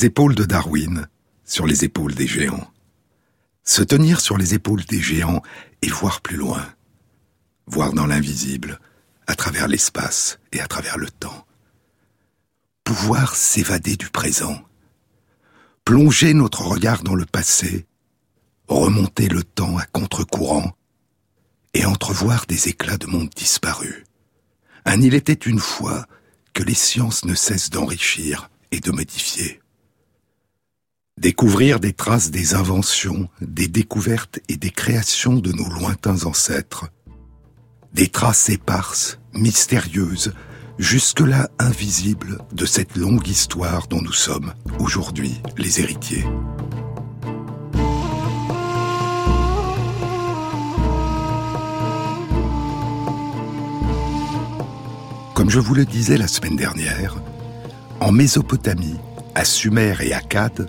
les épaules de Darwin, sur les épaules des géants. Se tenir sur les épaules des géants et voir plus loin. Voir dans l'invisible, à travers l'espace et à travers le temps. Pouvoir s'évader du présent. Plonger notre regard dans le passé, remonter le temps à contre-courant et entrevoir des éclats de monde disparus. Un il était une fois que les sciences ne cessent d'enrichir et de modifier. Découvrir des traces des inventions, des découvertes et des créations de nos lointains ancêtres. Des traces éparses, mystérieuses, jusque-là invisibles de cette longue histoire dont nous sommes aujourd'hui les héritiers. Comme je vous le disais la semaine dernière, en Mésopotamie, à Sumer et Akkad,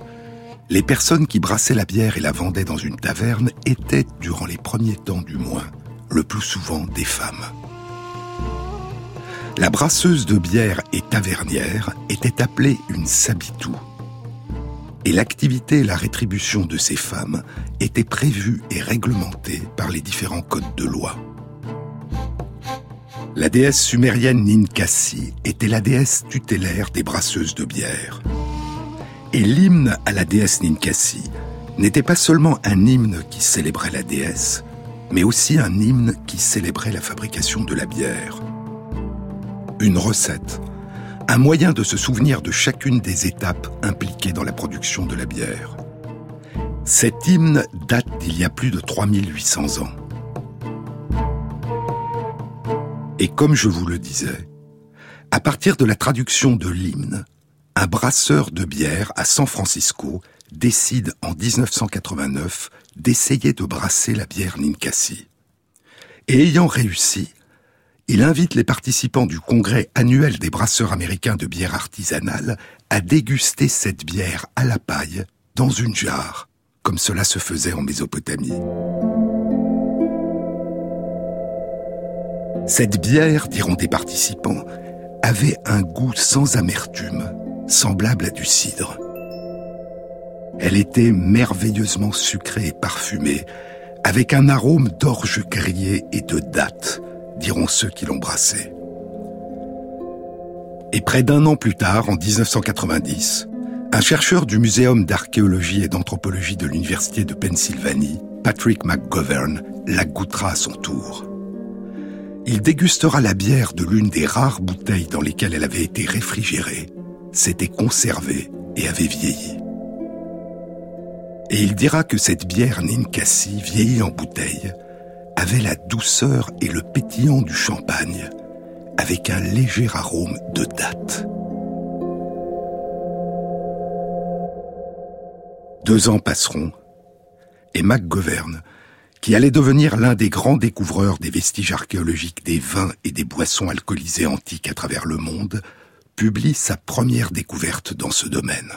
les personnes qui brassaient la bière et la vendaient dans une taverne étaient, durant les premiers temps du moins, le plus souvent des femmes. La brasseuse de bière et tavernière était appelée une sabitou. Et l'activité et la rétribution de ces femmes étaient prévues et réglementées par les différents codes de loi. La déesse sumérienne Ninkasi était la déesse tutélaire des brasseuses de bière. Et l'hymne à la déesse Ninkasi n'était pas seulement un hymne qui célébrait la déesse, mais aussi un hymne qui célébrait la fabrication de la bière. Une recette, un moyen de se souvenir de chacune des étapes impliquées dans la production de la bière. Cet hymne date d'il y a plus de 3800 ans. Et comme je vous le disais, à partir de la traduction de l'hymne, un brasseur de bière à San Francisco décide en 1989 d'essayer de brasser la bière Ninkasi. Et ayant réussi, il invite les participants du congrès annuel des brasseurs américains de bière artisanale à déguster cette bière à la paille dans une jarre, comme cela se faisait en Mésopotamie. Cette bière, diront des participants, avait un goût sans amertume, semblable à du cidre. Elle était merveilleusement sucrée et parfumée, avec un arôme d'orge grillée et de dattes, diront ceux qui brassée. Et près d'un an plus tard, en 1990, un chercheur du Muséum d'archéologie et d'anthropologie de l'Université de Pennsylvanie, Patrick McGovern, la goûtera à son tour il dégustera la bière de l'une des rares bouteilles dans lesquelles elle avait été réfrigérée, s'était conservée et avait vieilli. Et il dira que cette bière Ninkasi, vieillie en bouteille, avait la douceur et le pétillant du champagne, avec un léger arôme de date. Deux ans passeront, et McGovern qui allait devenir l'un des grands découvreurs des vestiges archéologiques des vins et des boissons alcoolisées antiques à travers le monde, publie sa première découverte dans ce domaine.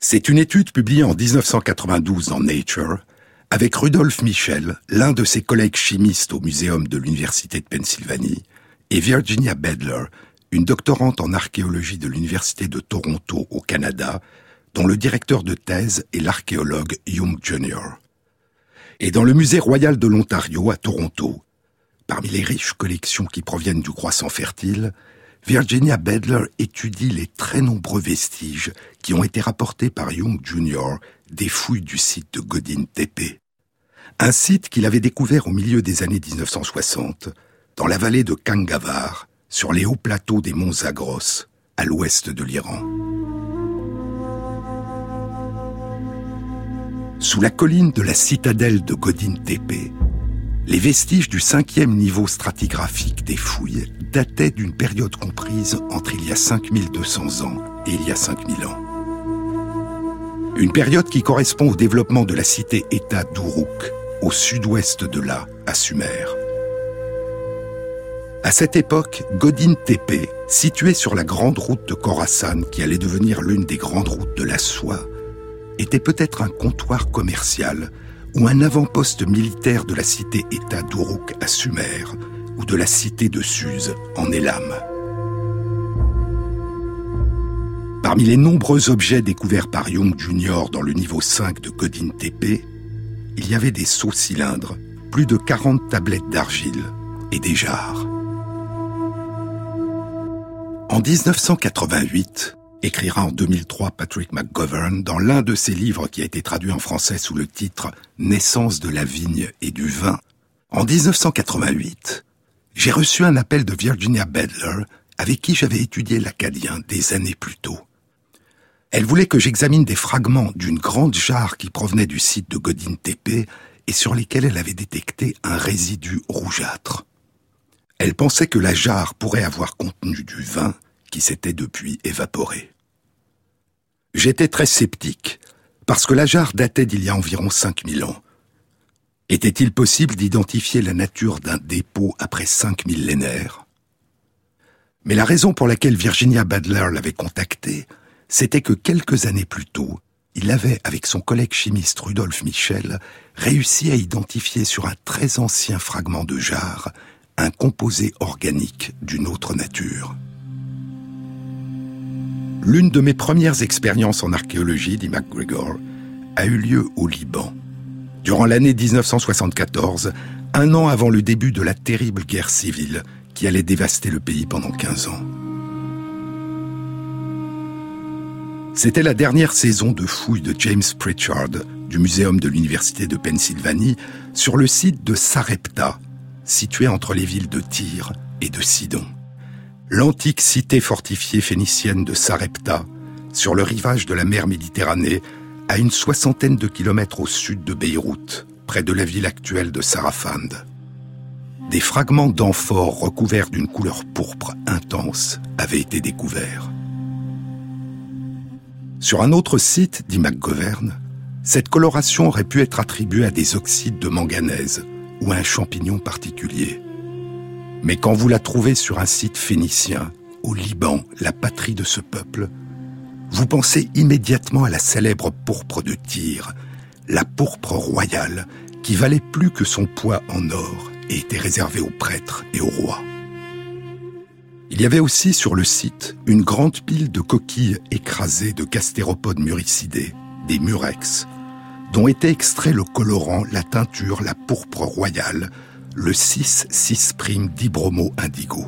C'est une étude publiée en 1992 dans Nature, avec Rudolf Michel, l'un de ses collègues chimistes au Muséum de l'Université de Pennsylvanie, et Virginia Bedler, une doctorante en archéologie de l'Université de Toronto au Canada, dont le directeur de thèse est l'archéologue Young Jr et dans le Musée royal de l'Ontario à Toronto. Parmi les riches collections qui proviennent du croissant fertile, Virginia Bedler étudie les très nombreux vestiges qui ont été rapportés par Young Jr. des fouilles du site de Godin Tepe. Un site qu'il avait découvert au milieu des années 1960, dans la vallée de Kangavar, sur les hauts plateaux des monts Zagros, à l'ouest de l'Iran. Sous la colline de la citadelle de Godin Tepe, les vestiges du cinquième niveau stratigraphique des fouilles dataient d'une période comprise entre il y a 5200 ans et il y a 5000 ans. Une période qui correspond au développement de la cité-État d'Uruk, au sud-ouest de là, à Sumer. À cette époque, Godin Tepe, situé sur la grande route de Khorasan qui allait devenir l'une des grandes routes de la soie, était peut-être un comptoir commercial ou un avant-poste militaire de la cité-État d'Uruk à Sumer ou de la cité de Suse en Elam. Parmi les nombreux objets découverts par Young Jr. dans le niveau 5 de Godin TP, il y avait des seaux cylindres, plus de 40 tablettes d'argile et des jarres. En 1988, écrira en 2003 Patrick McGovern dans l'un de ses livres qui a été traduit en français sous le titre Naissance de la vigne et du vin. En 1988, j'ai reçu un appel de Virginia Bedler avec qui j'avais étudié l'acadien des années plus tôt. Elle voulait que j'examine des fragments d'une grande jarre qui provenait du site de Godin Tepe et sur lesquels elle avait détecté un résidu rougeâtre. Elle pensait que la jarre pourrait avoir contenu du vin qui s'était depuis évaporé. J'étais très sceptique, parce que la jarre datait d'il y a environ 5000 ans. Était-il possible d'identifier la nature d'un dépôt après cinq millénaires Mais la raison pour laquelle Virginia Badler l'avait contacté, c'était que quelques années plus tôt, il avait, avec son collègue chimiste Rudolf Michel, réussi à identifier sur un très ancien fragment de jarre un composé organique d'une autre nature. L'une de mes premières expériences en archéologie, dit MacGregor, a eu lieu au Liban. Durant l'année 1974, un an avant le début de la terrible guerre civile qui allait dévaster le pays pendant 15 ans. C'était la dernière saison de fouilles de James Pritchard du Muséum de l'Université de Pennsylvanie sur le site de Sarepta, situé entre les villes de Tyr et de Sidon l'antique cité fortifiée phénicienne de Sarepta, sur le rivage de la mer Méditerranée, à une soixantaine de kilomètres au sud de Beyrouth, près de la ville actuelle de Sarafand. Des fragments d'amphores recouverts d'une couleur pourpre intense avaient été découverts. Sur un autre site, dit McGovern, cette coloration aurait pu être attribuée à des oxydes de manganèse ou à un champignon particulier. Mais quand vous la trouvez sur un site phénicien, au Liban, la patrie de ce peuple, vous pensez immédiatement à la célèbre pourpre de Tyr, la pourpre royale qui valait plus que son poids en or et était réservée aux prêtres et aux rois. Il y avait aussi sur le site une grande pile de coquilles écrasées de castéropodes muricidés, des murex, dont était extrait le colorant, la teinture, la pourpre royale, le 6,6' dibromo indigo.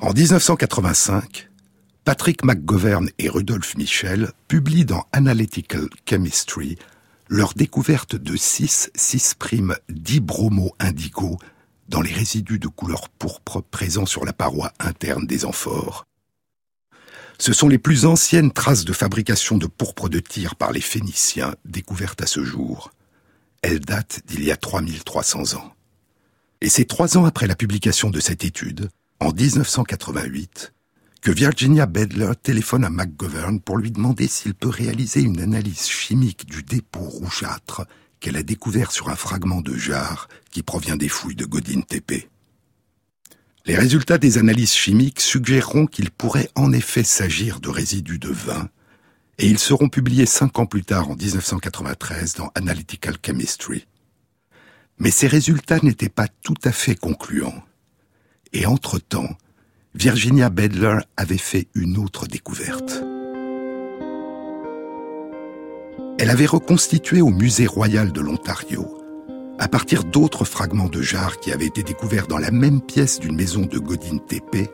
En 1985, Patrick McGovern et Rudolf Michel publient dans Analytical Chemistry leur découverte de 6,6' dibromo indigo dans les résidus de couleur pourpre présents sur la paroi interne des amphores. Ce sont les plus anciennes traces de fabrication de pourpre de tir par les Phéniciens découvertes à ce jour. Elles datent d'il y a 3300 ans. Et c'est trois ans après la publication de cette étude, en 1988, que Virginia Bedler téléphone à McGovern pour lui demander s'il peut réaliser une analyse chimique du dépôt rougeâtre qu'elle a découvert sur un fragment de jarre qui provient des fouilles de Godin Tepe. Les résultats des analyses chimiques suggéreront qu'il pourrait en effet s'agir de résidus de vin, et ils seront publiés cinq ans plus tard en 1993 dans Analytical Chemistry. Mais ces résultats n'étaient pas tout à fait concluants. Et entre-temps, Virginia Bedler avait fait une autre découverte. Elle avait reconstitué au Musée royal de l'Ontario à partir d'autres fragments de jarre qui avaient été découverts dans la même pièce d'une maison de Godin Tepe,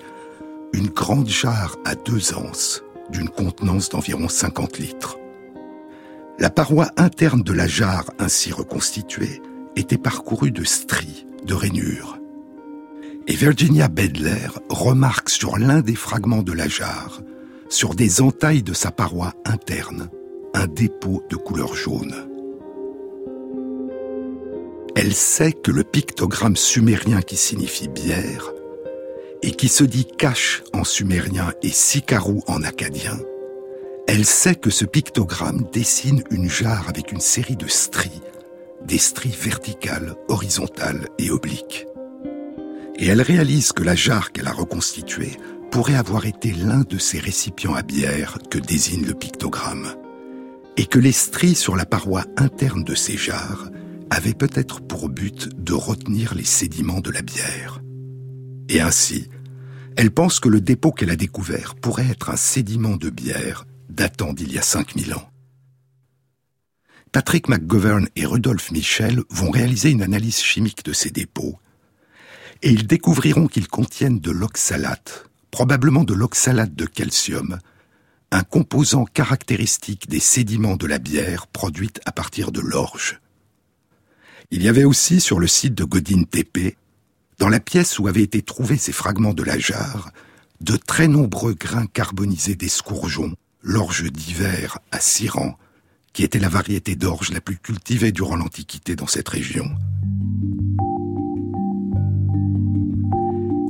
une grande jarre à deux anses, d'une contenance d'environ 50 litres. La paroi interne de la jarre ainsi reconstituée était parcourue de stries, de rainures. Et Virginia Bedler remarque sur l'un des fragments de la jarre, sur des entailles de sa paroi interne, un dépôt de couleur jaune. Elle sait que le pictogramme sumérien qui signifie bière et qui se dit cache en sumérien et sikarou en acadien, elle sait que ce pictogramme dessine une jarre avec une série de stries, des stries verticales, horizontales et obliques. Et elle réalise que la jarre qu'elle a reconstituée pourrait avoir été l'un de ces récipients à bière que désigne le pictogramme, et que les stries sur la paroi interne de ces jarres avait peut-être pour but de retenir les sédiments de la bière. Et ainsi, Elle pense que le dépôt qu'elle a découvert pourrait être un sédiment de bière datant d'il y a 5000 ans. Patrick McGovern et Rudolf Michel vont réaliser une analyse chimique de ces dépôts et ils découvriront qu'ils contiennent de l'oxalate, probablement de l'oxalate de calcium, un composant caractéristique des sédiments de la bière produite à partir de l'orge. Il y avait aussi sur le site de Godin Tepe, dans la pièce où avaient été trouvés ces fragments de la jarre, de très nombreux grains carbonisés d'escourgeon, l'orge d'hiver à Siran, qui était la variété d'orge la plus cultivée durant l'Antiquité dans cette région.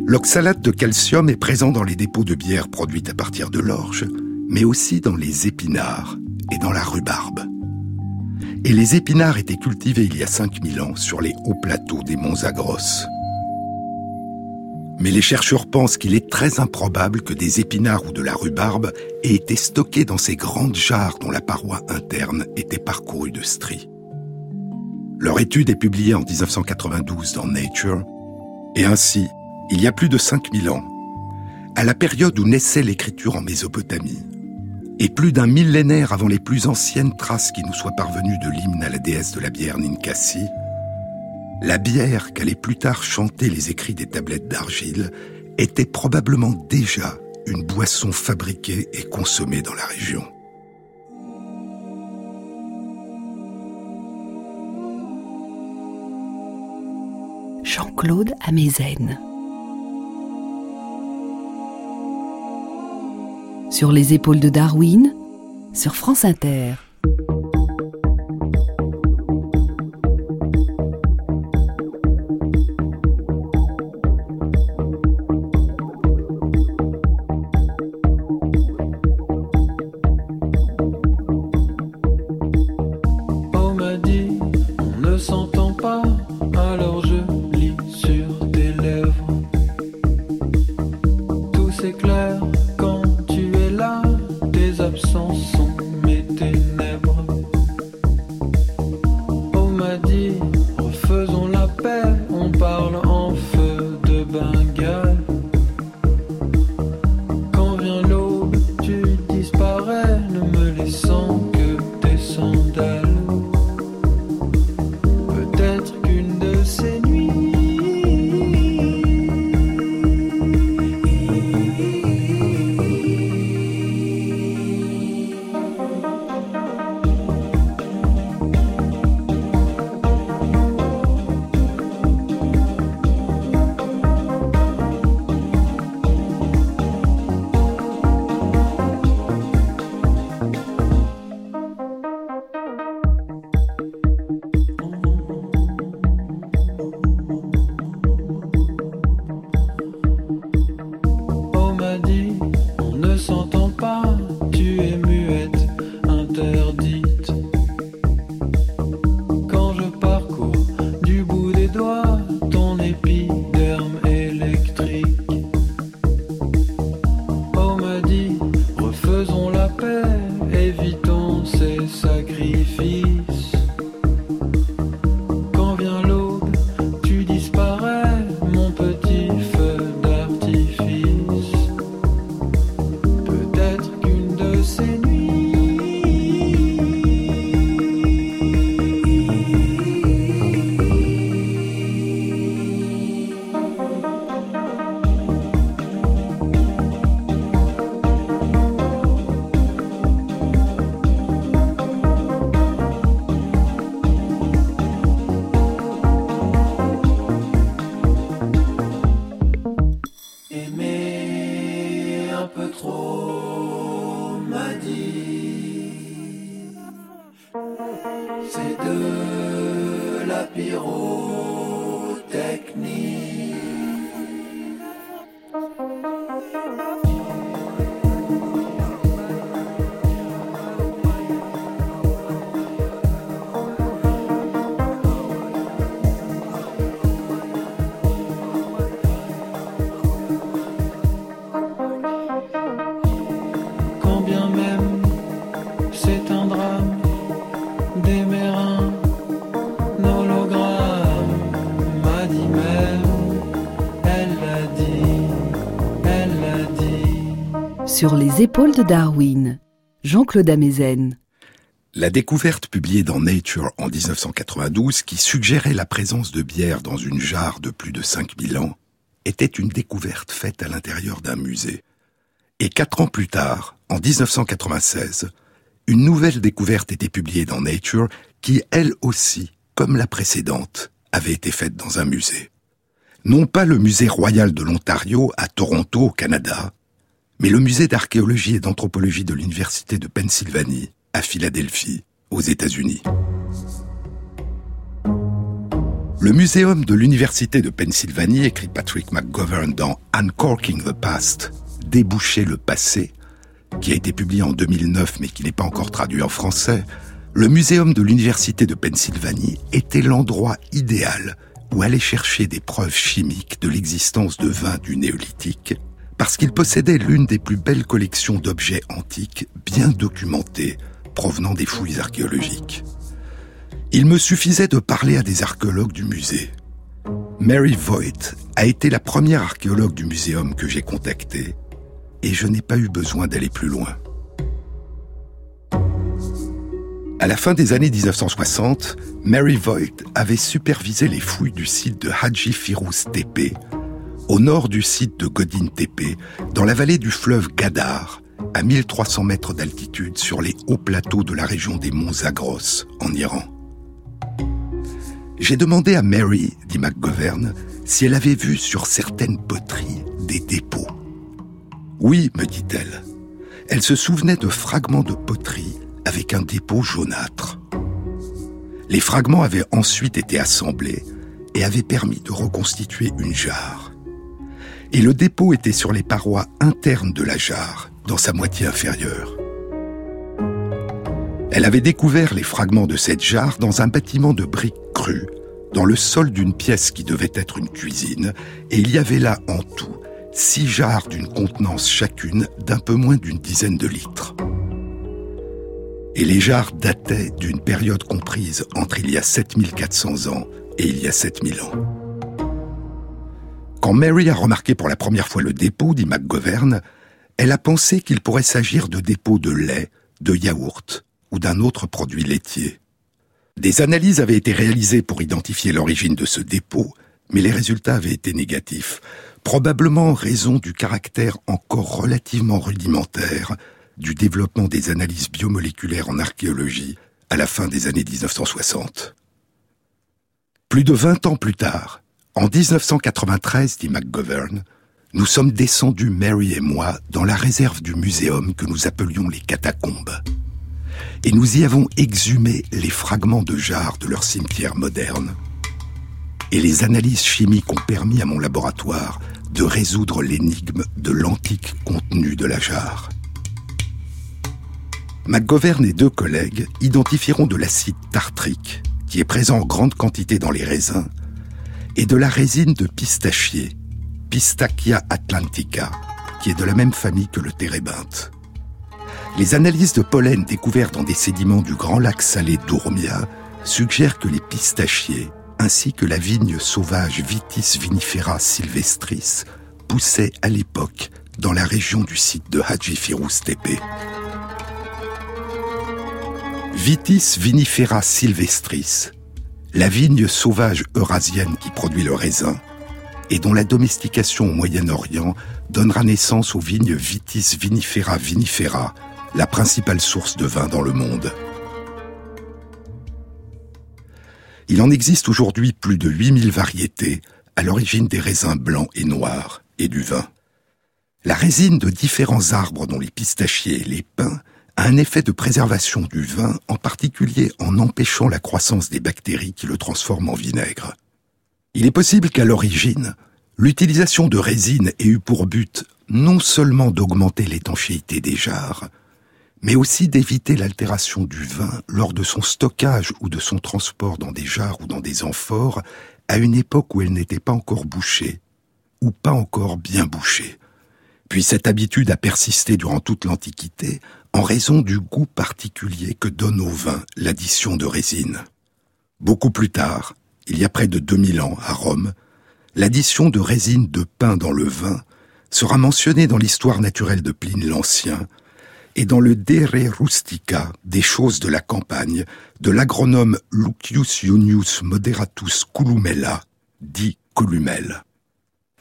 L'oxalate de calcium est présent dans les dépôts de bière produites à partir de l'orge, mais aussi dans les épinards et dans la rhubarbe. Et les épinards étaient cultivés il y a 5000 ans sur les hauts plateaux des monts Zagros. Mais les chercheurs pensent qu'il est très improbable que des épinards ou de la rhubarbe aient été stockés dans ces grandes jarres dont la paroi interne était parcourue de stries. Leur étude est publiée en 1992 dans Nature, et ainsi, il y a plus de 5000 ans, à la période où naissait l'écriture en Mésopotamie, et plus d'un millénaire avant les plus anciennes traces qui nous soient parvenues de l'hymne à la déesse de la bière Ninkasi, la bière qu'allaient plus tard chanter les écrits des tablettes d'argile était probablement déjà une boisson fabriquée et consommée dans la région. Jean-Claude Amezen Sur les épaules de Darwin, sur France Inter. Des Sur les épaules de Darwin, Jean-Claude Amezen. La découverte publiée dans Nature en 1992, qui suggérait la présence de bière dans une jarre de plus de 5000 ans, était une découverte faite à l'intérieur d'un musée. Et quatre ans plus tard, en 1996, une nouvelle découverte était publiée dans Nature qui, elle aussi, comme la précédente, avait été faite dans un musée. Non pas le musée royal de l'Ontario à Toronto, au Canada, mais le musée d'archéologie et d'anthropologie de l'Université de Pennsylvanie, à Philadelphie, aux États-Unis. Le muséum de l'Université de Pennsylvanie, écrit Patrick McGovern dans Uncorking the Past, Déboucher le passé, qui a été publié en 2009 mais qui n'est pas encore traduit en français, le muséum de l'Université de Pennsylvanie était l'endroit idéal où aller chercher des preuves chimiques de l'existence de vins du néolithique, parce qu'il possédait l'une des plus belles collections d'objets antiques bien documentés provenant des fouilles archéologiques. Il me suffisait de parler à des archéologues du musée. Mary Voigt a été la première archéologue du muséum que j'ai contactée et je n'ai pas eu besoin d'aller plus loin. À la fin des années 1960, Mary Voigt avait supervisé les fouilles du site de Haji Firouz Tepe, au nord du site de Godin Tepe, dans la vallée du fleuve Gadar, à 1300 mètres d'altitude sur les hauts plateaux de la région des monts Zagros, en Iran. J'ai demandé à Mary, dit McGovern, si elle avait vu sur certaines poteries des dépôts. Oui, me dit-elle. Elle se souvenait de fragments de poterie avec un dépôt jaunâtre. Les fragments avaient ensuite été assemblés et avaient permis de reconstituer une jarre. Et le dépôt était sur les parois internes de la jarre, dans sa moitié inférieure. Elle avait découvert les fragments de cette jarre dans un bâtiment de briques crues, dans le sol d'une pièce qui devait être une cuisine, et il y avait là en tout six jarres d'une contenance chacune d'un peu moins d'une dizaine de litres. Et les jarres dataient d'une période comprise entre il y a 7400 ans et il y a 7000 ans. Quand Mary a remarqué pour la première fois le dépôt, dit McGovern, elle a pensé qu'il pourrait s'agir de dépôts de lait, de yaourt ou d'un autre produit laitier. Des analyses avaient été réalisées pour identifier l'origine de ce dépôt, mais les résultats avaient été négatifs, probablement en raison du caractère encore relativement rudimentaire du développement des analyses biomoléculaires en archéologie à la fin des années 1960. Plus de 20 ans plus tard, en 1993, dit McGovern, nous sommes descendus, Mary et moi, dans la réserve du muséum que nous appelions les catacombes. Et nous y avons exhumé les fragments de jarres de leur cimetière moderne. Et les analyses chimiques ont permis à mon laboratoire de résoudre l'énigme de l'antique contenu de la jarre. McGovern et deux collègues identifieront de l'acide tartrique, qui est présent en grande quantité dans les raisins, et de la résine de pistachier, Pistachia atlantica, qui est de la même famille que le térébinthe. Les analyses de pollen découvertes dans des sédiments du grand lac salé d'Ourmia suggèrent que les pistachiers ainsi que la vigne sauvage Vitis vinifera sylvestris, poussait à l'époque dans la région du site de Haji Firouz Tepe. Vitis vinifera sylvestris, la vigne sauvage eurasienne qui produit le raisin, et dont la domestication au Moyen-Orient donnera naissance aux vignes Vitis vinifera vinifera, la principale source de vin dans le monde. Il en existe aujourd'hui plus de 8000 variétés à l'origine des raisins blancs et noirs et du vin. La résine de différents arbres dont les pistachiers et les pins a un effet de préservation du vin, en particulier en empêchant la croissance des bactéries qui le transforment en vinaigre. Il est possible qu'à l'origine, l'utilisation de résine ait eu pour but non seulement d'augmenter l'étanchéité des jarres, mais aussi d'éviter l'altération du vin lors de son stockage ou de son transport dans des jarres ou dans des amphores à une époque où elle n'était pas encore bouchée, ou pas encore bien bouchée. Puis cette habitude a persisté durant toute l'Antiquité en raison du goût particulier que donne au vin l'addition de résine. Beaucoup plus tard, il y a près de 2000 ans, à Rome, l'addition de résine de pain dans le vin sera mentionné dans l'histoire naturelle de Pline l'Ancien et dans le De Re Rustica des choses de la campagne de l'agronome Lucius Ionius Moderatus Columella, dit Columel.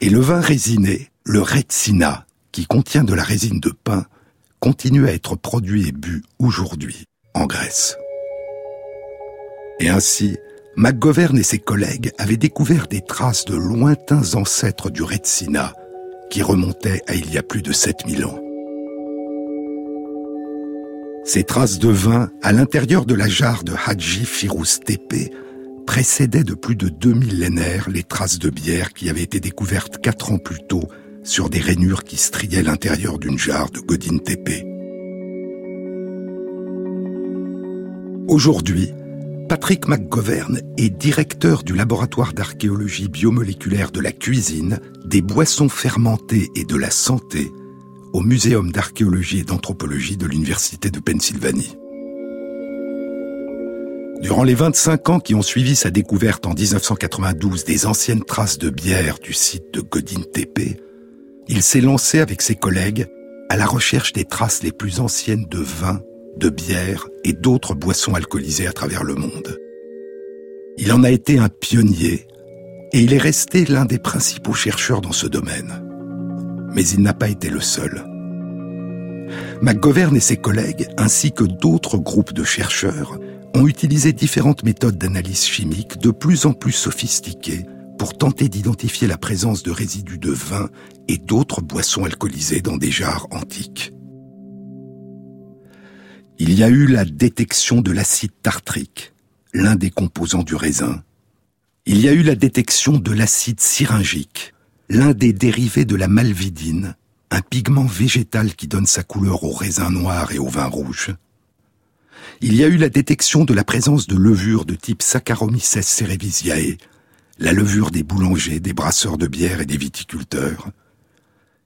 Et le vin résiné, le Retsina, qui contient de la résine de pin, continue à être produit et bu aujourd'hui en Grèce. Et ainsi, McGovern et ses collègues avaient découvert des traces de lointains ancêtres du Retsina qui remontaient à il y a plus de 7000 ans. Ces traces de vin à l'intérieur de la jarre de Hadji Firouz Tepe précédaient de plus de deux millénaires les traces de bière qui avaient été découvertes quatre ans plus tôt sur des rainures qui striaient l'intérieur d'une jarre de Godin Tepe. Aujourd'hui, Patrick McGovern est directeur du laboratoire d'archéologie biomoléculaire de la cuisine, des boissons fermentées et de la santé au Muséum d'archéologie et d'anthropologie de l'Université de Pennsylvanie. Durant les 25 ans qui ont suivi sa découverte en 1992 des anciennes traces de bière du site de Godin Tepe, il s'est lancé avec ses collègues à la recherche des traces les plus anciennes de vin, de bière et d'autres boissons alcoolisées à travers le monde. Il en a été un pionnier et il est resté l'un des principaux chercheurs dans ce domaine mais il n'a pas été le seul. McGovern et ses collègues, ainsi que d'autres groupes de chercheurs, ont utilisé différentes méthodes d'analyse chimique de plus en plus sophistiquées pour tenter d'identifier la présence de résidus de vin et d'autres boissons alcoolisées dans des jarres antiques. Il y a eu la détection de l'acide tartrique, l'un des composants du raisin. Il y a eu la détection de l'acide syringique, l'un des dérivés de la malvidine, un pigment végétal qui donne sa couleur au raisin noir et au vin rouge. Il y a eu la détection de la présence de levures de type Saccharomyces cerevisiae, la levure des boulangers, des brasseurs de bière et des viticulteurs.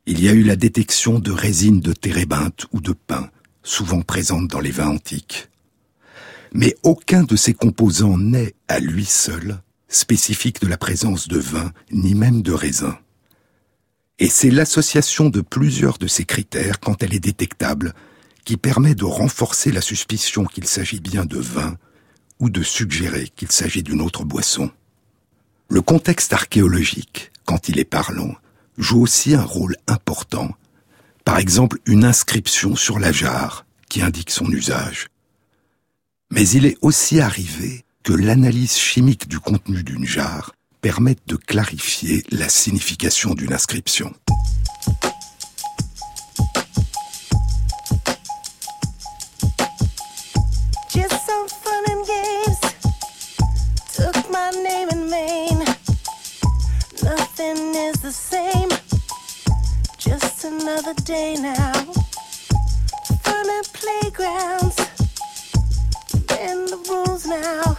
Il y a eu la détection de résines de térébinthe ou de pain, souvent présentes dans les vins antiques. Mais aucun de ces composants n'est, à lui seul, spécifique de la présence de vin, ni même de raisin. Et c'est l'association de plusieurs de ces critères, quand elle est détectable, qui permet de renforcer la suspicion qu'il s'agit bien de vin ou de suggérer qu'il s'agit d'une autre boisson. Le contexte archéologique, quand il est parlant, joue aussi un rôle important. Par exemple, une inscription sur la jarre qui indique son usage. Mais il est aussi arrivé que l'analyse chimique du contenu d'une jarre permettent de clarifier la signification d'une inscription. Nothing is the same. Just another day now. Fun and playgrounds. Bend the rules now.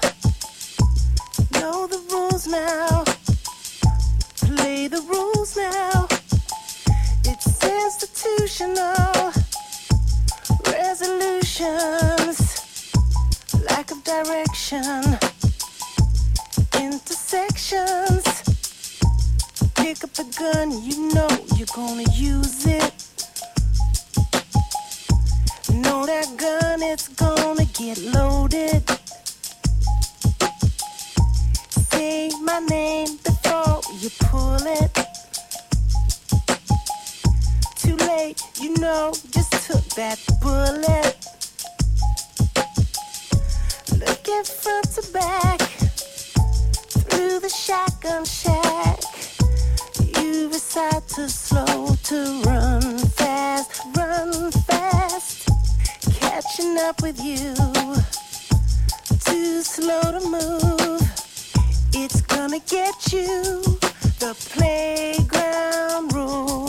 Know the rules now. Play the rules now. It's institutional. Resolutions. Lack of direction. Intersections. Pick up the gun, you know you're gonna use it. Know that gun, it's gonna get loaded. Say my name before you pull it. Too late, you know, just took that bullet. Looking front to back through the shotgun shack. You decide to slow to run fast, run fast. Catching up with you, too slow to move. It's gonna get you the playground rules.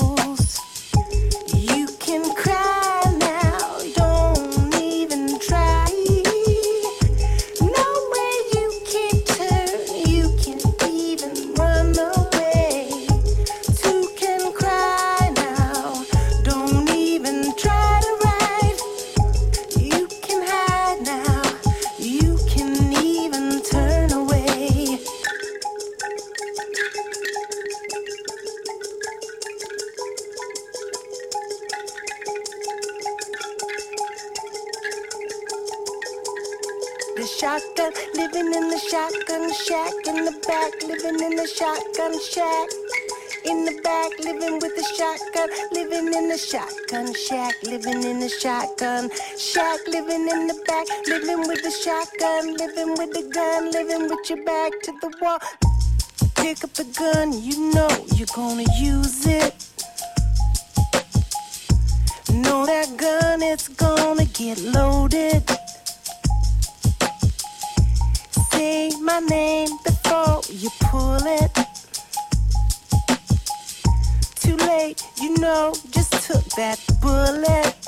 Shotgun, living in the shotgun shack, living in the shotgun shack, living in the back, living with the shotgun, living with the gun, living with your back to the wall. Pick up the gun, you know you're gonna use it. Know that gun, it's gonna get loaded. Say my name before you pull it. Too late, you know, just took that bullet.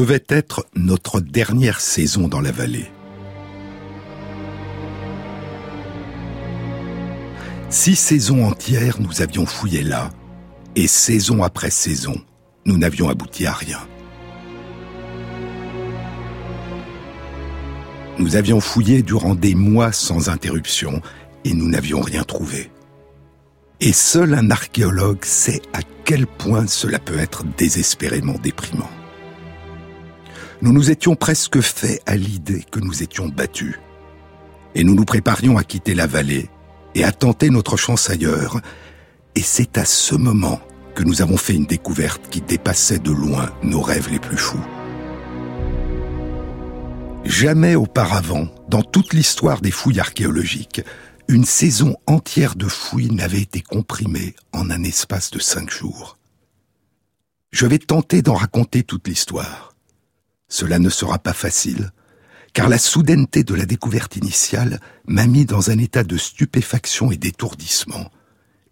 Devait être notre dernière saison dans la vallée. Six saisons entières nous avions fouillé là, et saison après saison, nous n'avions abouti à rien. Nous avions fouillé durant des mois sans interruption, et nous n'avions rien trouvé. Et seul un archéologue sait à quel point cela peut être désespérément déprimant. Nous nous étions presque faits à l'idée que nous étions battus. Et nous nous préparions à quitter la vallée et à tenter notre chance ailleurs. Et c'est à ce moment que nous avons fait une découverte qui dépassait de loin nos rêves les plus fous. Jamais auparavant, dans toute l'histoire des fouilles archéologiques, une saison entière de fouilles n'avait été comprimée en un espace de cinq jours. Je vais tenter d'en raconter toute l'histoire. Cela ne sera pas facile, car la soudaineté de la découverte initiale m'a mis dans un état de stupéfaction et d'étourdissement,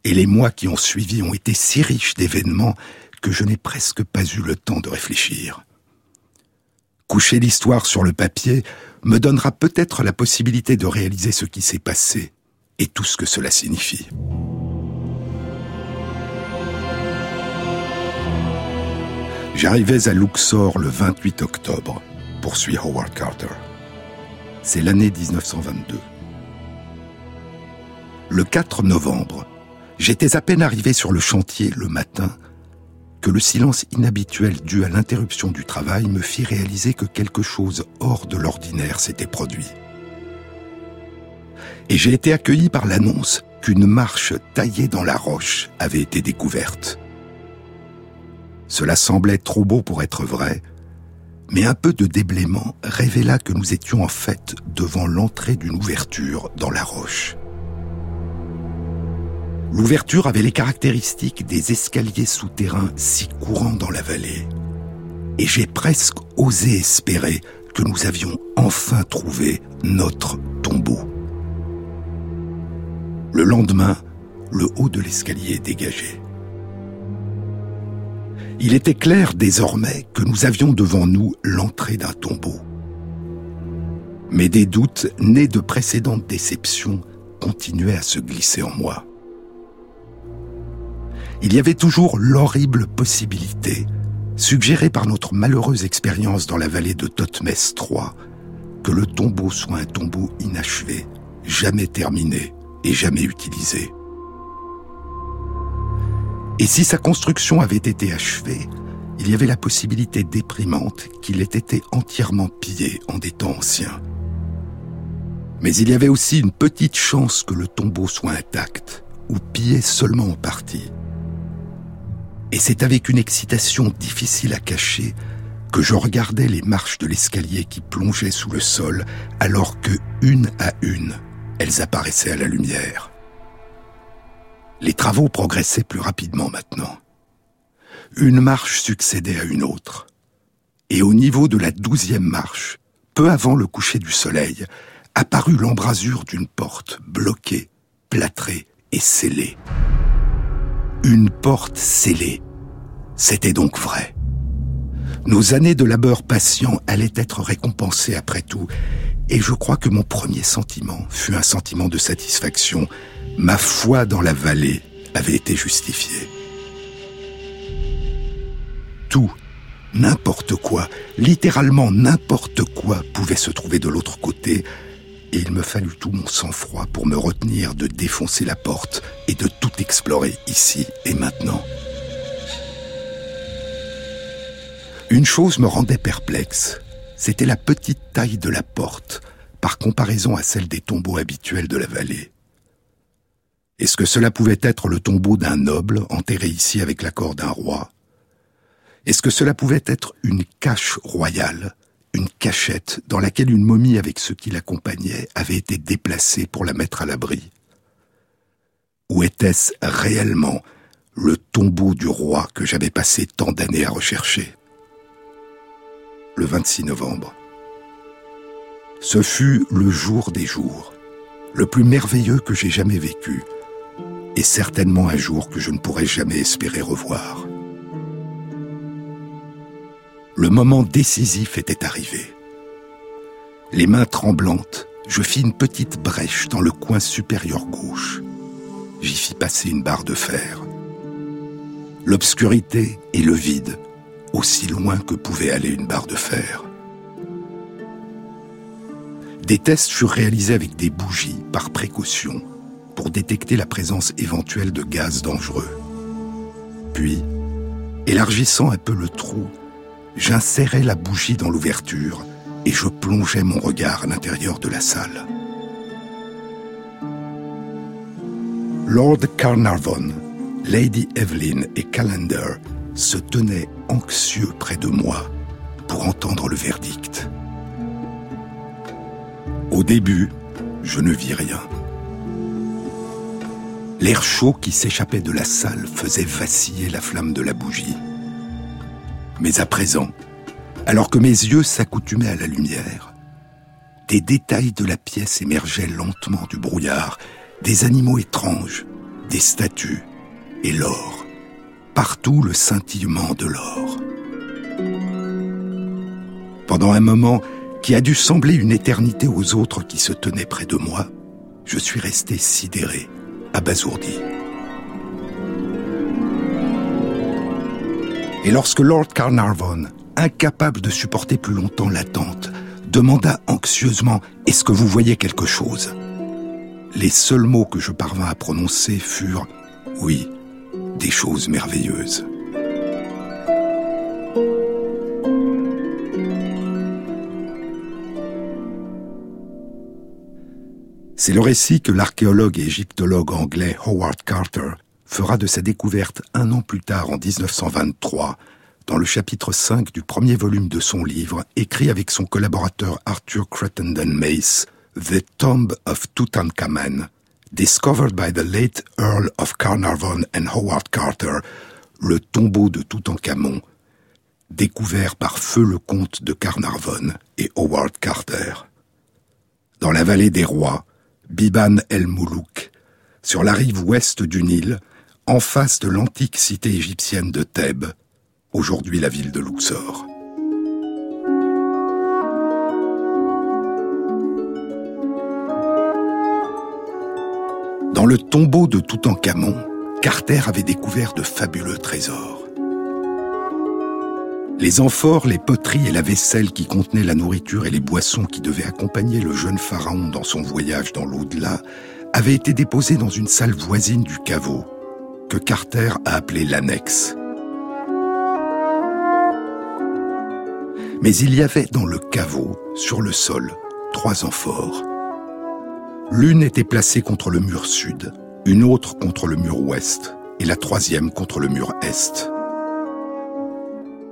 et les mois qui ont suivi ont été si riches d'événements que je n'ai presque pas eu le temps de réfléchir. Coucher l'histoire sur le papier me donnera peut-être la possibilité de réaliser ce qui s'est passé et tout ce que cela signifie. J'arrivais à Luxor le 28 octobre, poursuit Howard Carter. C'est l'année 1922. Le 4 novembre, j'étais à peine arrivé sur le chantier le matin que le silence inhabituel dû à l'interruption du travail me fit réaliser que quelque chose hors de l'ordinaire s'était produit. Et j'ai été accueilli par l'annonce qu'une marche taillée dans la roche avait été découverte. Cela semblait trop beau pour être vrai, mais un peu de déblaiement révéla que nous étions en fait devant l'entrée d'une ouverture dans la roche. L'ouverture avait les caractéristiques des escaliers souterrains si courants dans la vallée. Et j'ai presque osé espérer que nous avions enfin trouvé notre tombeau. Le lendemain, le haut de l'escalier dégagé. Il était clair désormais que nous avions devant nous l'entrée d'un tombeau. Mais des doutes nés de précédentes déceptions continuaient à se glisser en moi. Il y avait toujours l'horrible possibilité, suggérée par notre malheureuse expérience dans la vallée de Thotmès III, que le tombeau soit un tombeau inachevé, jamais terminé et jamais utilisé. Et si sa construction avait été achevée, il y avait la possibilité déprimante qu'il ait été entièrement pillé en des temps anciens. Mais il y avait aussi une petite chance que le tombeau soit intact, ou pillé seulement en partie. Et c'est avec une excitation difficile à cacher que je regardais les marches de l'escalier qui plongeaient sous le sol alors que, une à une, elles apparaissaient à la lumière. Les travaux progressaient plus rapidement maintenant. Une marche succédait à une autre. Et au niveau de la douzième marche, peu avant le coucher du soleil, apparut l'embrasure d'une porte bloquée, plâtrée et scellée. Une porte scellée. C'était donc vrai. Nos années de labeur patient allaient être récompensées après tout, et je crois que mon premier sentiment fut un sentiment de satisfaction. Ma foi dans la vallée avait été justifiée. Tout, n'importe quoi, littéralement n'importe quoi pouvait se trouver de l'autre côté, et il me fallut tout mon sang-froid pour me retenir de défoncer la porte et de tout explorer ici et maintenant. Une chose me rendait perplexe, c'était la petite taille de la porte par comparaison à celle des tombeaux habituels de la vallée. Est-ce que cela pouvait être le tombeau d'un noble enterré ici avec l'accord d'un roi? Est-ce que cela pouvait être une cache royale une cachette dans laquelle une momie avec ceux qui l'accompagnaient avait été déplacée pour la mettre à l'abri? Ou était-ce réellement le tombeau du roi que j'avais passé tant d'années à rechercher? Le 26 novembre. Ce fut le jour des jours, le plus merveilleux que j'ai jamais vécu, et certainement un jour que je ne pourrai jamais espérer revoir le moment décisif était arrivé. Les mains tremblantes, je fis une petite brèche dans le coin supérieur gauche. J'y fis passer une barre de fer. L'obscurité et le vide, aussi loin que pouvait aller une barre de fer. Des tests furent réalisés avec des bougies par précaution pour détecter la présence éventuelle de gaz dangereux. Puis, élargissant un peu le trou J'insérais la bougie dans l'ouverture et je plongeais mon regard à l'intérieur de la salle. Lord Carnarvon, Lady Evelyn et Calendar se tenaient anxieux près de moi pour entendre le verdict. Au début, je ne vis rien. L'air chaud qui s'échappait de la salle faisait vaciller la flamme de la bougie. Mais à présent, alors que mes yeux s'accoutumaient à la lumière, des détails de la pièce émergeaient lentement du brouillard, des animaux étranges, des statues et l'or. Partout le scintillement de l'or. Pendant un moment qui a dû sembler une éternité aux autres qui se tenaient près de moi, je suis resté sidéré, abasourdi. Et lorsque Lord Carnarvon, incapable de supporter plus longtemps l'attente, demanda anxieusement Est-ce que vous voyez quelque chose? Les seuls mots que je parvins à prononcer furent Oui, des choses merveilleuses. C'est le récit que l'archéologue et égyptologue anglais Howard Carter fera de sa découverte un an plus tard, en 1923, dans le chapitre 5 du premier volume de son livre, écrit avec son collaborateur Arthur Cruttenden Mace, The Tomb of Tutankhamen, discovered by the late Earl of Carnarvon and Howard Carter, le tombeau de Toutankhamon, découvert par feu le comte de Carnarvon et Howard Carter. Dans la vallée des rois, Biban el-Moulouk, sur la rive ouest du Nil, en face de l'antique cité égyptienne de Thèbes, aujourd'hui la ville de Luxor. Dans le tombeau de Toutankhamon, Carter avait découvert de fabuleux trésors. Les amphores, les poteries et la vaisselle qui contenaient la nourriture et les boissons qui devaient accompagner le jeune pharaon dans son voyage dans l'au-delà avaient été déposés dans une salle voisine du caveau, que Carter a appelé l'annexe. Mais il y avait dans le caveau, sur le sol, trois amphores. L'une était placée contre le mur sud, une autre contre le mur ouest et la troisième contre le mur est.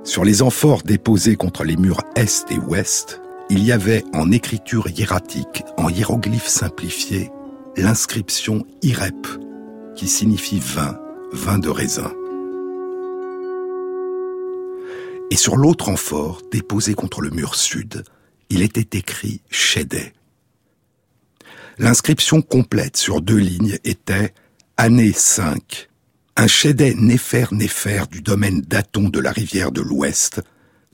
Sur les amphores déposés contre les murs est et ouest, il y avait en écriture hiératique, en hiéroglyphes simplifiés, l'inscription IREP, qui signifie vin, vin de raisin. Et sur l'autre amphore, déposé contre le mur sud, il était écrit Chédet. L'inscription complète sur deux lignes était Année 5, un chédet néfer néfer du domaine d'Aton de la rivière de l'Ouest,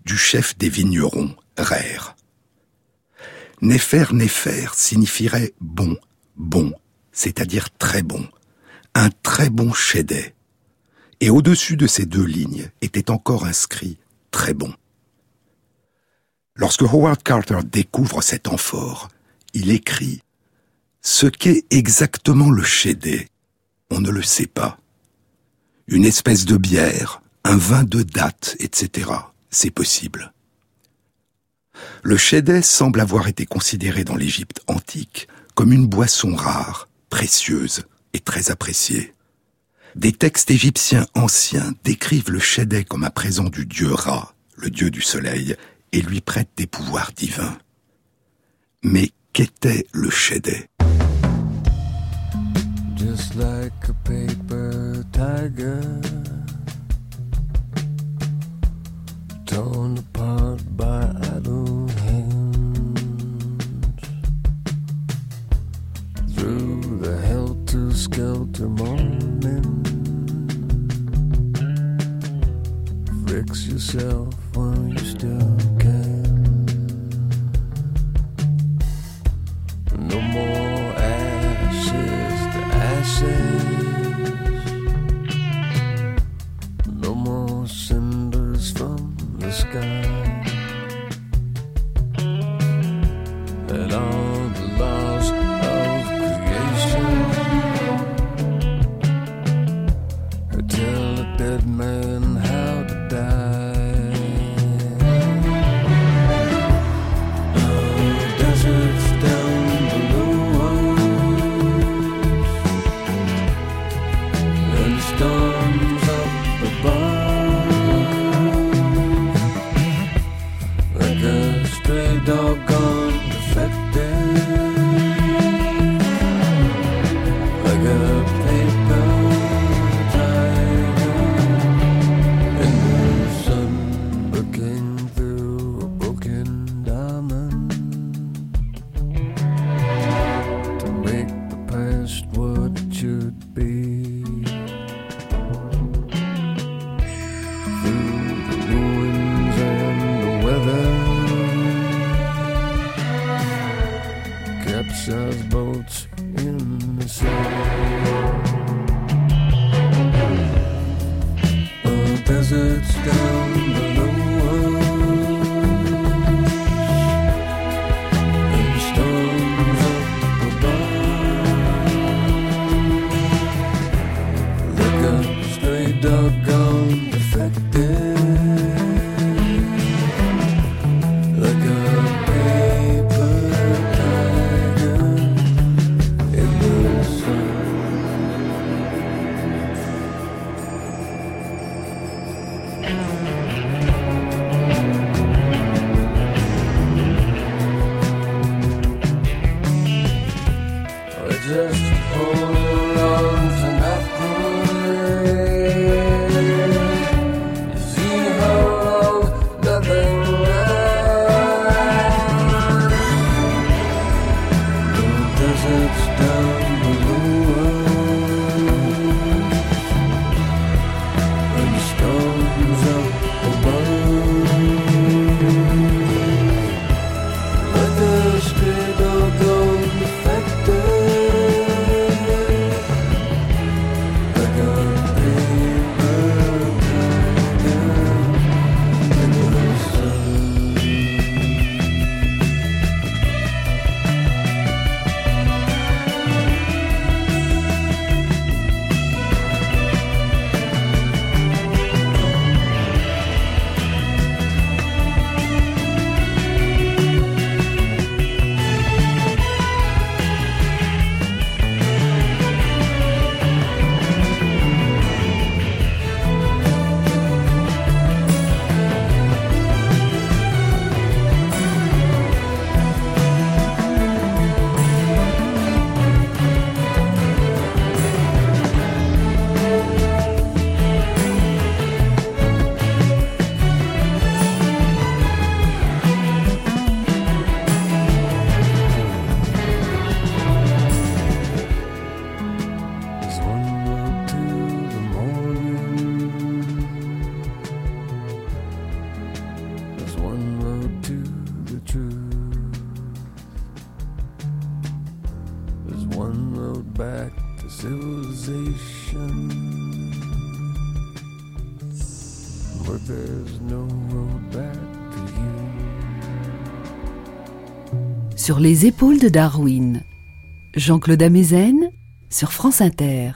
du chef des vignerons, Rère. Néfer néfer signifierait bon, bon, c'est-à-dire très bon, un très bon chédet. Et au-dessus de ces deux lignes était encore inscrit très bon. Lorsque Howard Carter découvre cet amphore, il écrit Ce qu'est exactement le chédet, on ne le sait pas une espèce de bière, un vin de date, etc. C'est possible. Le chédet semble avoir été considéré dans l'Égypte antique comme une boisson rare, précieuse et très appréciée. Des textes égyptiens anciens décrivent le chédet comme un présent du dieu Ra, le dieu du soleil, et lui prêtent des pouvoirs divins. Mais qu'était le chédet just like a paper tiger, torn apart by idle hands. Through the helter skelter morning, fix yourself while you still can. No more the Sur les épaules de Darwin, Jean-Claude Amezen sur France Inter.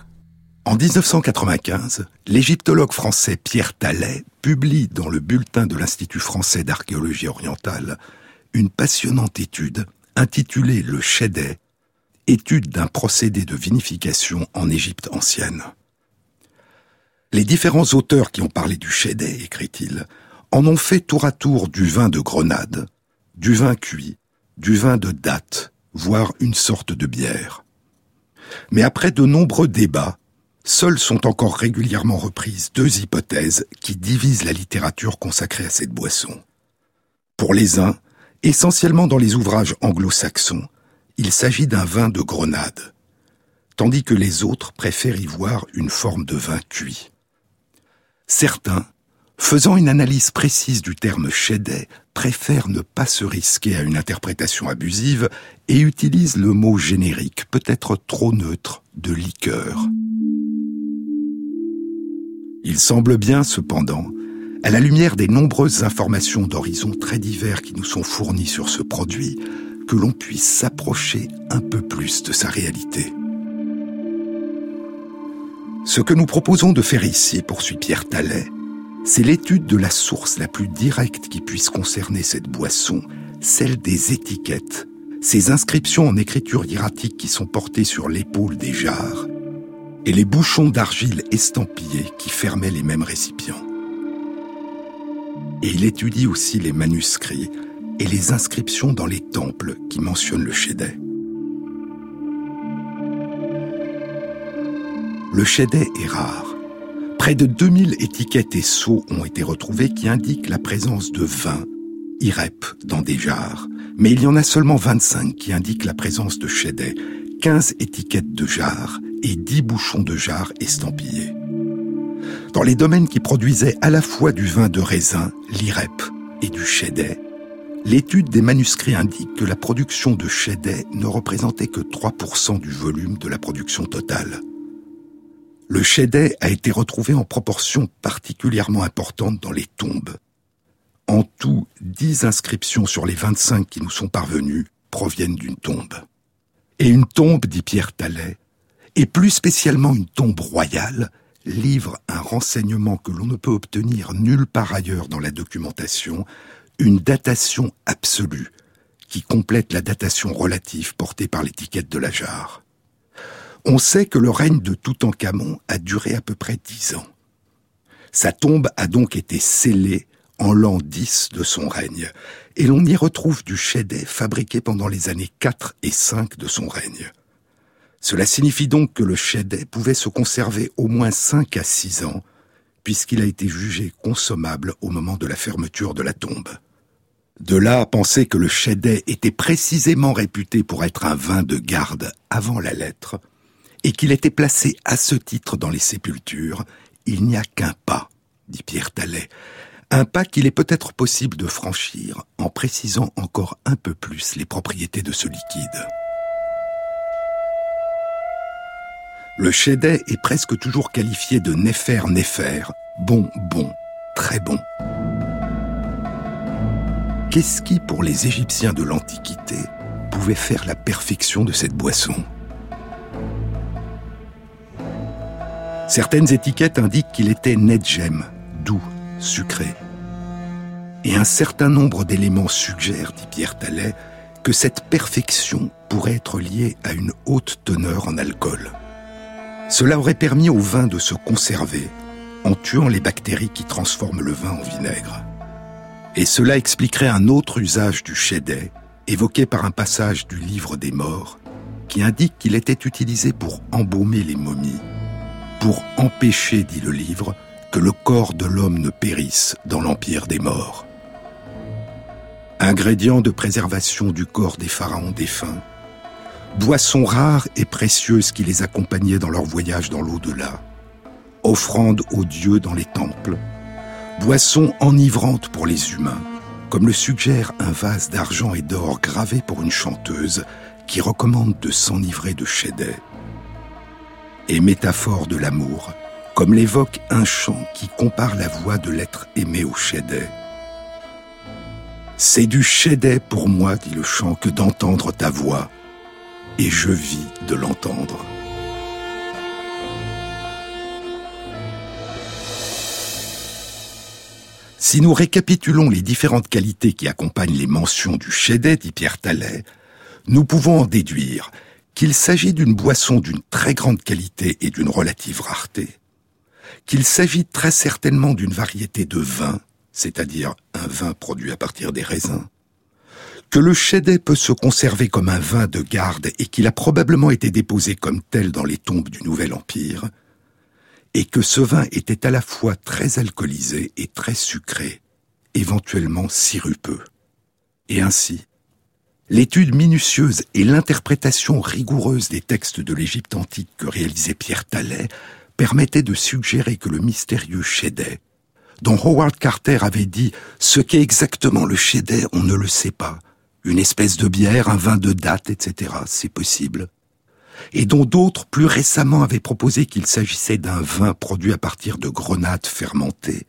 En 1995, l'égyptologue français Pierre Tallet publie dans le bulletin de l'Institut français d'archéologie orientale une passionnante étude intitulée Le Chédet, étude d'un procédé de vinification en Égypte ancienne. Les différents auteurs qui ont parlé du Chédet, écrit-il, en ont fait tour à tour du vin de grenade, du vin cuit, du vin de date, voire une sorte de bière. Mais après de nombreux débats, seules sont encore régulièrement reprises deux hypothèses qui divisent la littérature consacrée à cette boisson. Pour les uns, essentiellement dans les ouvrages anglo-saxons, il s'agit d'un vin de grenade, tandis que les autres préfèrent y voir une forme de vin cuit. Certains, faisant une analyse précise du terme chédet, préfèrent ne pas se risquer à une interprétation abusive et utilisent le mot générique, peut-être trop neutre, de liqueur. Il semble bien, cependant, à la lumière des nombreuses informations d'horizons très divers qui nous sont fournis sur ce produit, que l'on puisse s'approcher un peu plus de sa réalité. Ce que nous proposons de faire ici, poursuit Pierre Tallet, c'est l'étude de la source la plus directe qui puisse concerner cette boisson, celle des étiquettes, ces inscriptions en écriture hiératique qui sont portées sur l'épaule des jarres, et les bouchons d'argile estampillés qui fermaient les mêmes récipients. Et il étudie aussi les manuscrits et les inscriptions dans les temples qui mentionnent le chédet. Le chédet est rare. Près de 2000 étiquettes et sceaux ont été retrouvés qui indiquent la présence de vin, irep, dans des jarres. Mais il y en a seulement 25 qui indiquent la présence de chédet, 15 étiquettes de jarres et 10 bouchons de jarres estampillés. Dans les domaines qui produisaient à la fois du vin de raisin, l'irep, et du chédet, l'étude des manuscrits indique que la production de chédet ne représentait que 3% du volume de la production totale. Le chédet a été retrouvé en proportion particulièrement importante dans les tombes. En tout, 10 inscriptions sur les 25 qui nous sont parvenues proviennent d'une tombe. Et une tombe, dit Pierre Tallet, et plus spécialement une tombe royale, livre un renseignement que l'on ne peut obtenir nulle part ailleurs dans la documentation, une datation absolue qui complète la datation relative portée par l'étiquette de la jarre. On sait que le règne de Toutankhamon a duré à peu près dix ans. Sa tombe a donc été scellée en l'an 10 de son règne, et l'on y retrouve du chédet fabriqué pendant les années 4 et 5 de son règne. Cela signifie donc que le chédet pouvait se conserver au moins 5 à 6 ans, puisqu'il a été jugé consommable au moment de la fermeture de la tombe. De là à penser que le chédet était précisément réputé pour être un vin de garde avant la lettre, et qu'il était placé à ce titre dans les sépultures, il n'y a qu'un pas, dit Pierre Tallet, un pas qu'il est peut-être possible de franchir en précisant encore un peu plus les propriétés de ce liquide. Le chédet est presque toujours qualifié de néfer-néfer, bon, bon, très bon. Qu'est-ce qui, pour les Égyptiens de l'Antiquité, pouvait faire la perfection de cette boisson? Certaines étiquettes indiquent qu'il était nedjem, doux, sucré. Et un certain nombre d'éléments suggèrent, dit Pierre Tallet, que cette perfection pourrait être liée à une haute teneur en alcool. Cela aurait permis au vin de se conserver en tuant les bactéries qui transforment le vin en vinaigre. Et cela expliquerait un autre usage du chédet, évoqué par un passage du livre des morts, qui indique qu'il était utilisé pour embaumer les momies, pour empêcher, dit le livre, que le corps de l'homme ne périsse dans l'empire des morts. Ingrédient de préservation du corps des pharaons défunts, boissons rares et précieuses qui les accompagnaient dans leur voyage dans l'au-delà, offrandes aux dieux dans les temples, boissons enivrantes pour les humains, comme le suggère un vase d'argent et d'or gravé pour une chanteuse qui recommande de s'enivrer de chédet. Et métaphore de l'amour, comme l'évoque un chant qui compare la voix de l'être aimé au chédet. C'est du chédet pour moi, dit le chant, que d'entendre ta voix, et je vis de l'entendre. Si nous récapitulons les différentes qualités qui accompagnent les mentions du chédet, dit Pierre Tallet, nous pouvons en déduire qu'il s'agit d'une boisson d'une très grande qualité et d'une relative rareté, qu'il s'agit très certainement d'une variété de vin, c'est-à-dire un vin produit à partir des raisins, que le chédet peut se conserver comme un vin de garde et qu'il a probablement été déposé comme tel dans les tombes du Nouvel Empire, et que ce vin était à la fois très alcoolisé et très sucré, éventuellement sirupeux. Et ainsi, l'étude minutieuse et l'interprétation rigoureuse des textes de l'Égypte antique que réalisait Pierre Tallet permettaient de suggérer que le mystérieux Chédet, dont Howard Carter avait dit ce qu'est exactement le Chédet, on ne le sait pas, une espèce de bière, un vin de date, etc., c'est possible, et dont d'autres plus récemment avaient proposé qu'il s'agissait d'un vin produit à partir de grenades fermentées.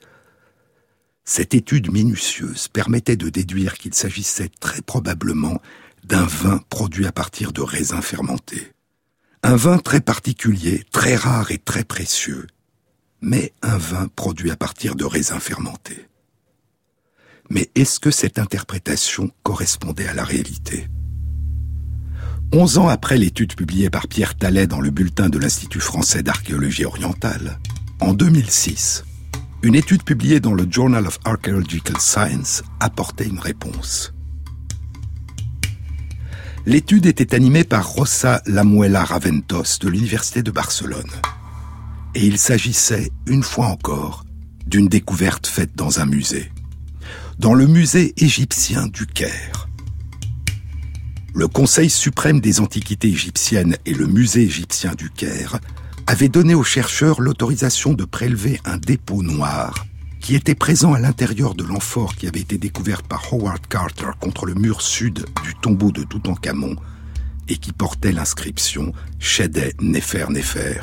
Cette étude minutieuse permettait de déduire qu'il s'agissait très probablement d'un vin produit à partir de raisins fermentés. Un vin très particulier, très rare et très précieux, mais un vin produit à partir de raisins fermentés. Mais est-ce que cette interprétation correspondait à la réalité? Onze ans après l'étude publiée par Pierre Tallet dans le bulletin de l'Institut français d'archéologie orientale, en 2006, une étude publiée dans le Journal of Archaeological Science apportait une réponse. L'étude était animée par Rosa Lamuela Raventos de l'Université de Barcelone. Et il s'agissait, une fois encore, d'une découverte faite dans un musée. Dans le musée égyptien du Caire le Conseil suprême des antiquités égyptiennes et le musée égyptien du Caire avaient donné aux chercheurs l'autorisation de prélever un dépôt noir qui était présent à l'intérieur de l'amphore qui avait été découverte par Howard Carter contre le mur sud du tombeau de Toutankhamon et qui portait l'inscription Shedeh Nefer Nefer.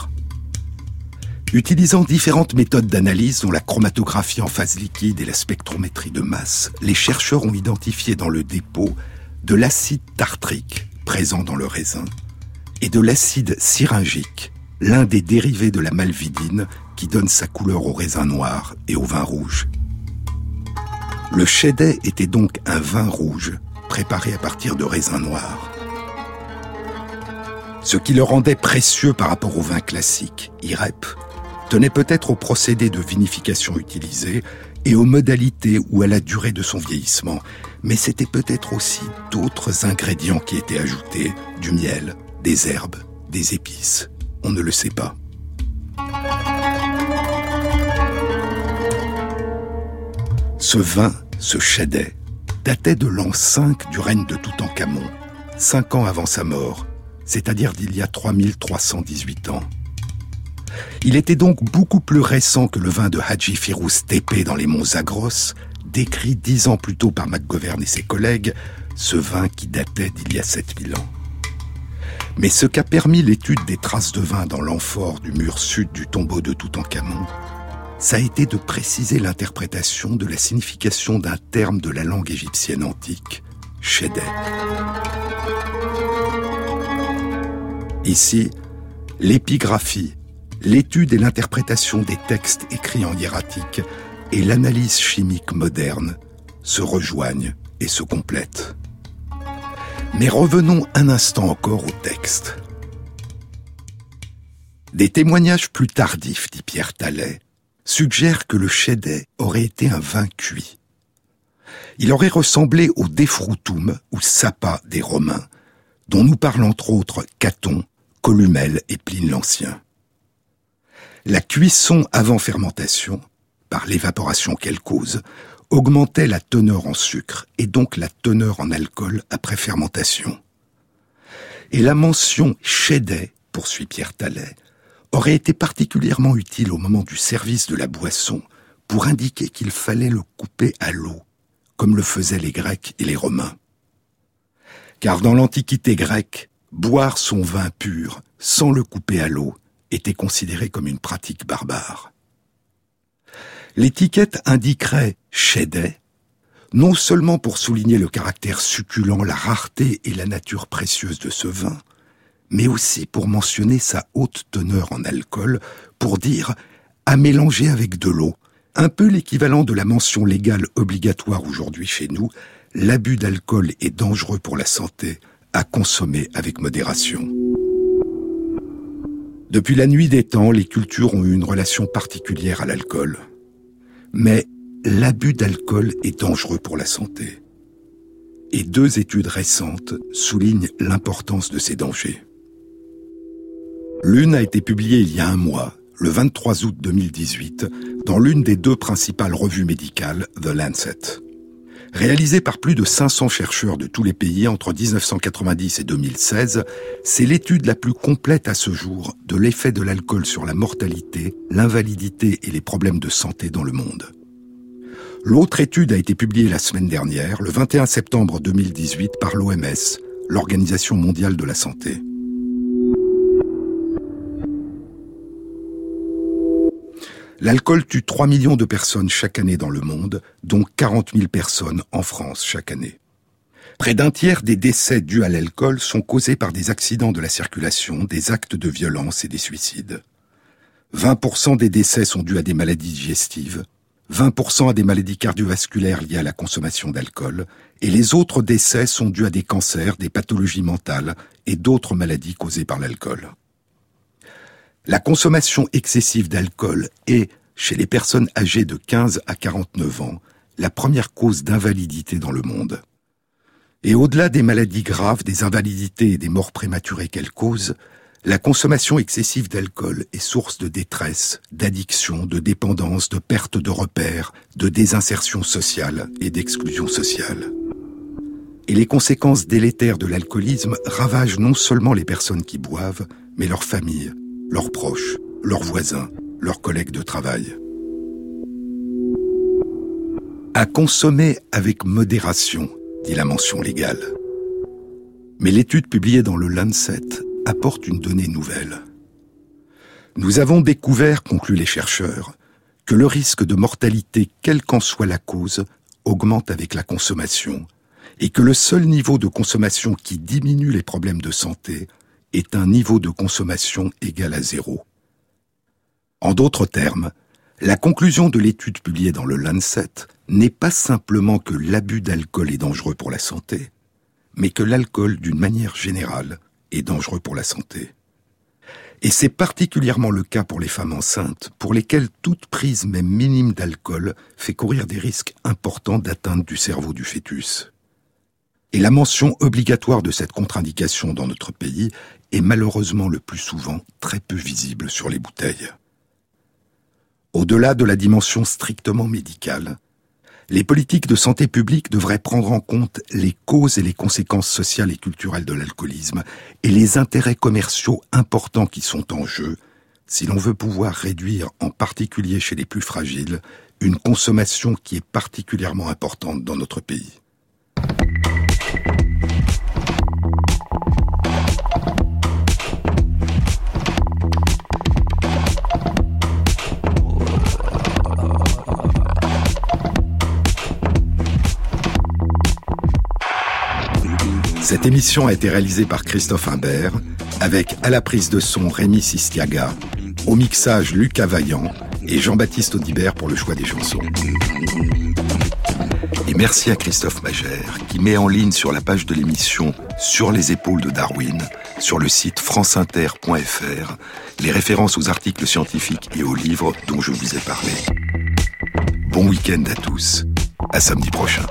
Utilisant différentes méthodes d'analyse dont la chromatographie en phase liquide et la spectrométrie de masse, les chercheurs ont identifié dans le dépôt de l'acide tartrique présent dans le raisin et de l'acide syringique, l'un des dérivés de la malvidine qui donne sa couleur au raisin noir et au vin rouge. Le chédet était donc un vin rouge préparé à partir de raisins noirs. Ce qui le rendait précieux par rapport au vin classique, IREP, tenait peut-être au procédé de vinification utilisé et aux modalités ou à la durée de son vieillissement, mais c'était peut-être aussi d'autres ingrédients qui étaient ajoutés, du miel, des herbes, des épices. On ne le sait pas. Ce vin, ce chédet, datait de l'an 5 du règne de Toutankhamon, cinq ans avant sa mort, c'est-à-dire d'il y a 3318 ans. Il était donc beaucoup plus récent que le vin de Haji Firouz Tepe dans les monts Zagros, décrit dix ans plus tôt par McGovern et ses collègues, ce vin qui datait d'il y a 7000 ans. Mais ce qu'a permis l'étude des traces de vin dans l'amphore du mur sud du tombeau de Toutankhamon, ça a été de préciser l'interprétation de la signification d'un terme de la langue égyptienne antique, Shedet. Ici, l'épigraphie, l'étude et l'interprétation des textes écrits en hiératique et l'analyse chimique moderne se rejoignent et se complètent. Mais revenons un instant encore au texte. Des témoignages plus tardifs, dit Pierre Tallet, suggèrent que le chédet aurait été un vin cuit. Il aurait ressemblé au defrutum ou sapa des Romains, dont nous parlent entre autres Caton, Columel et Pline l'Ancien. La cuisson avant fermentation par l'évaporation qu'elle cause, augmentait la teneur en sucre et donc la teneur en alcool après fermentation. Et la mention chédet, poursuit Pierre Tallet, aurait été particulièrement utile au moment du service de la boisson pour indiquer qu'il fallait le couper à l'eau, comme le faisaient les Grecs et les Romains. Car dans l'Antiquité grecque, boire son vin pur sans le couper à l'eau était considérée comme une pratique barbare. L'étiquette indiquerait Chédet, non seulement pour souligner le caractère succulent, la rareté et la nature précieuse de ce vin, mais aussi pour mentionner sa haute teneur en alcool, pour dire à mélanger avec de l'eau, un peu l'équivalent de la mention légale obligatoire aujourd'hui chez nous, l'abus d'alcool est dangereux pour la santé, à consommer avec modération. Depuis la nuit des temps, les cultures ont eu une relation particulière à l'alcool. Mais l'abus d'alcool est dangereux pour la santé. Et deux études récentes soulignent l'importance de ces dangers. L'une a été publiée il y a un mois, le 23 août 2018, dans l'une des deux principales revues médicales, The Lancet. Réalisée par plus de 500 chercheurs de tous les pays entre 1990 et 2016, c'est l'étude la plus complète à ce jour de l'effet de l'alcool sur la mortalité, l'invalidité et les problèmes de santé dans le monde. L'autre étude a été publiée la semaine dernière, le 21 septembre 2018, par l'OMS, l'Organisation mondiale de la santé. L'alcool tue 3 millions de personnes chaque année dans le monde, dont 40 000 personnes en France chaque année. Près d'un tiers des décès dus à l'alcool sont causés par des accidents de la circulation, des actes de violence et des suicides. 20% des décès sont dus à des maladies digestives, 20% à des maladies cardiovasculaires liées à la consommation d'alcool, et les autres décès sont dus à des cancers, des pathologies mentales et d'autres maladies causées par l'alcool. La consommation excessive d'alcool est, chez les personnes âgées de 15 à 49 ans, la première cause d'invalidité dans le monde. Et au-delà des maladies graves, des invalidités et des morts prématurées qu'elle cause, la consommation excessive d'alcool est source de détresse, d'addiction, de dépendance, de perte de repères, de désinsertion sociale et d'exclusion sociale. Et les conséquences délétères de l'alcoolisme ravagent non seulement les personnes qui boivent, mais leurs familles, leurs proches, leurs voisins, leurs collègues de travail. À consommer avec modération, dit la mention légale. Mais l'étude publiée dans le Lancet apporte une donnée nouvelle. Nous avons découvert, concluent les chercheurs, que le risque de mortalité, quelle qu'en soit la cause, augmente avec la consommation, et que le seul niveau de consommation qui diminue les problèmes de santé est un niveau de consommation égal à zéro. En d'autres termes, la conclusion de l'étude publiée dans le Lancet n'est pas simplement que l'abus d'alcool est dangereux pour la santé, mais que l'alcool, d'une manière générale, est dangereux pour la santé. Et c'est particulièrement le cas pour les femmes enceintes, pour lesquelles toute prise même minime d'alcool fait courir des risques importants d'atteinte du cerveau du fœtus. Et la mention obligatoire de cette contre-indication dans notre pays est malheureusement le plus souvent très peu visible sur les bouteilles. Au-delà de la dimension strictement médicale, les politiques de santé publique devraient prendre en compte les causes et les conséquences sociales et culturelles de l'alcoolisme et les intérêts commerciaux importants qui sont en jeu si l'on veut pouvoir réduire, en particulier chez les plus fragiles, une consommation qui est particulièrement importante dans notre pays. Cette émission a été réalisée par Christophe Imbert, avec à la prise de son Rémi Sistiaga, au mixage Lucas Vaillant et Jean-Baptiste Audibert pour le choix des chansons. Et merci à Christophe Magère qui met en ligne sur la page de l'émission Sur les épaules de Darwin, sur le site franceinter.fr, les références aux articles scientifiques et aux livres dont je vous ai parlé. Bon week-end à tous. À samedi prochain.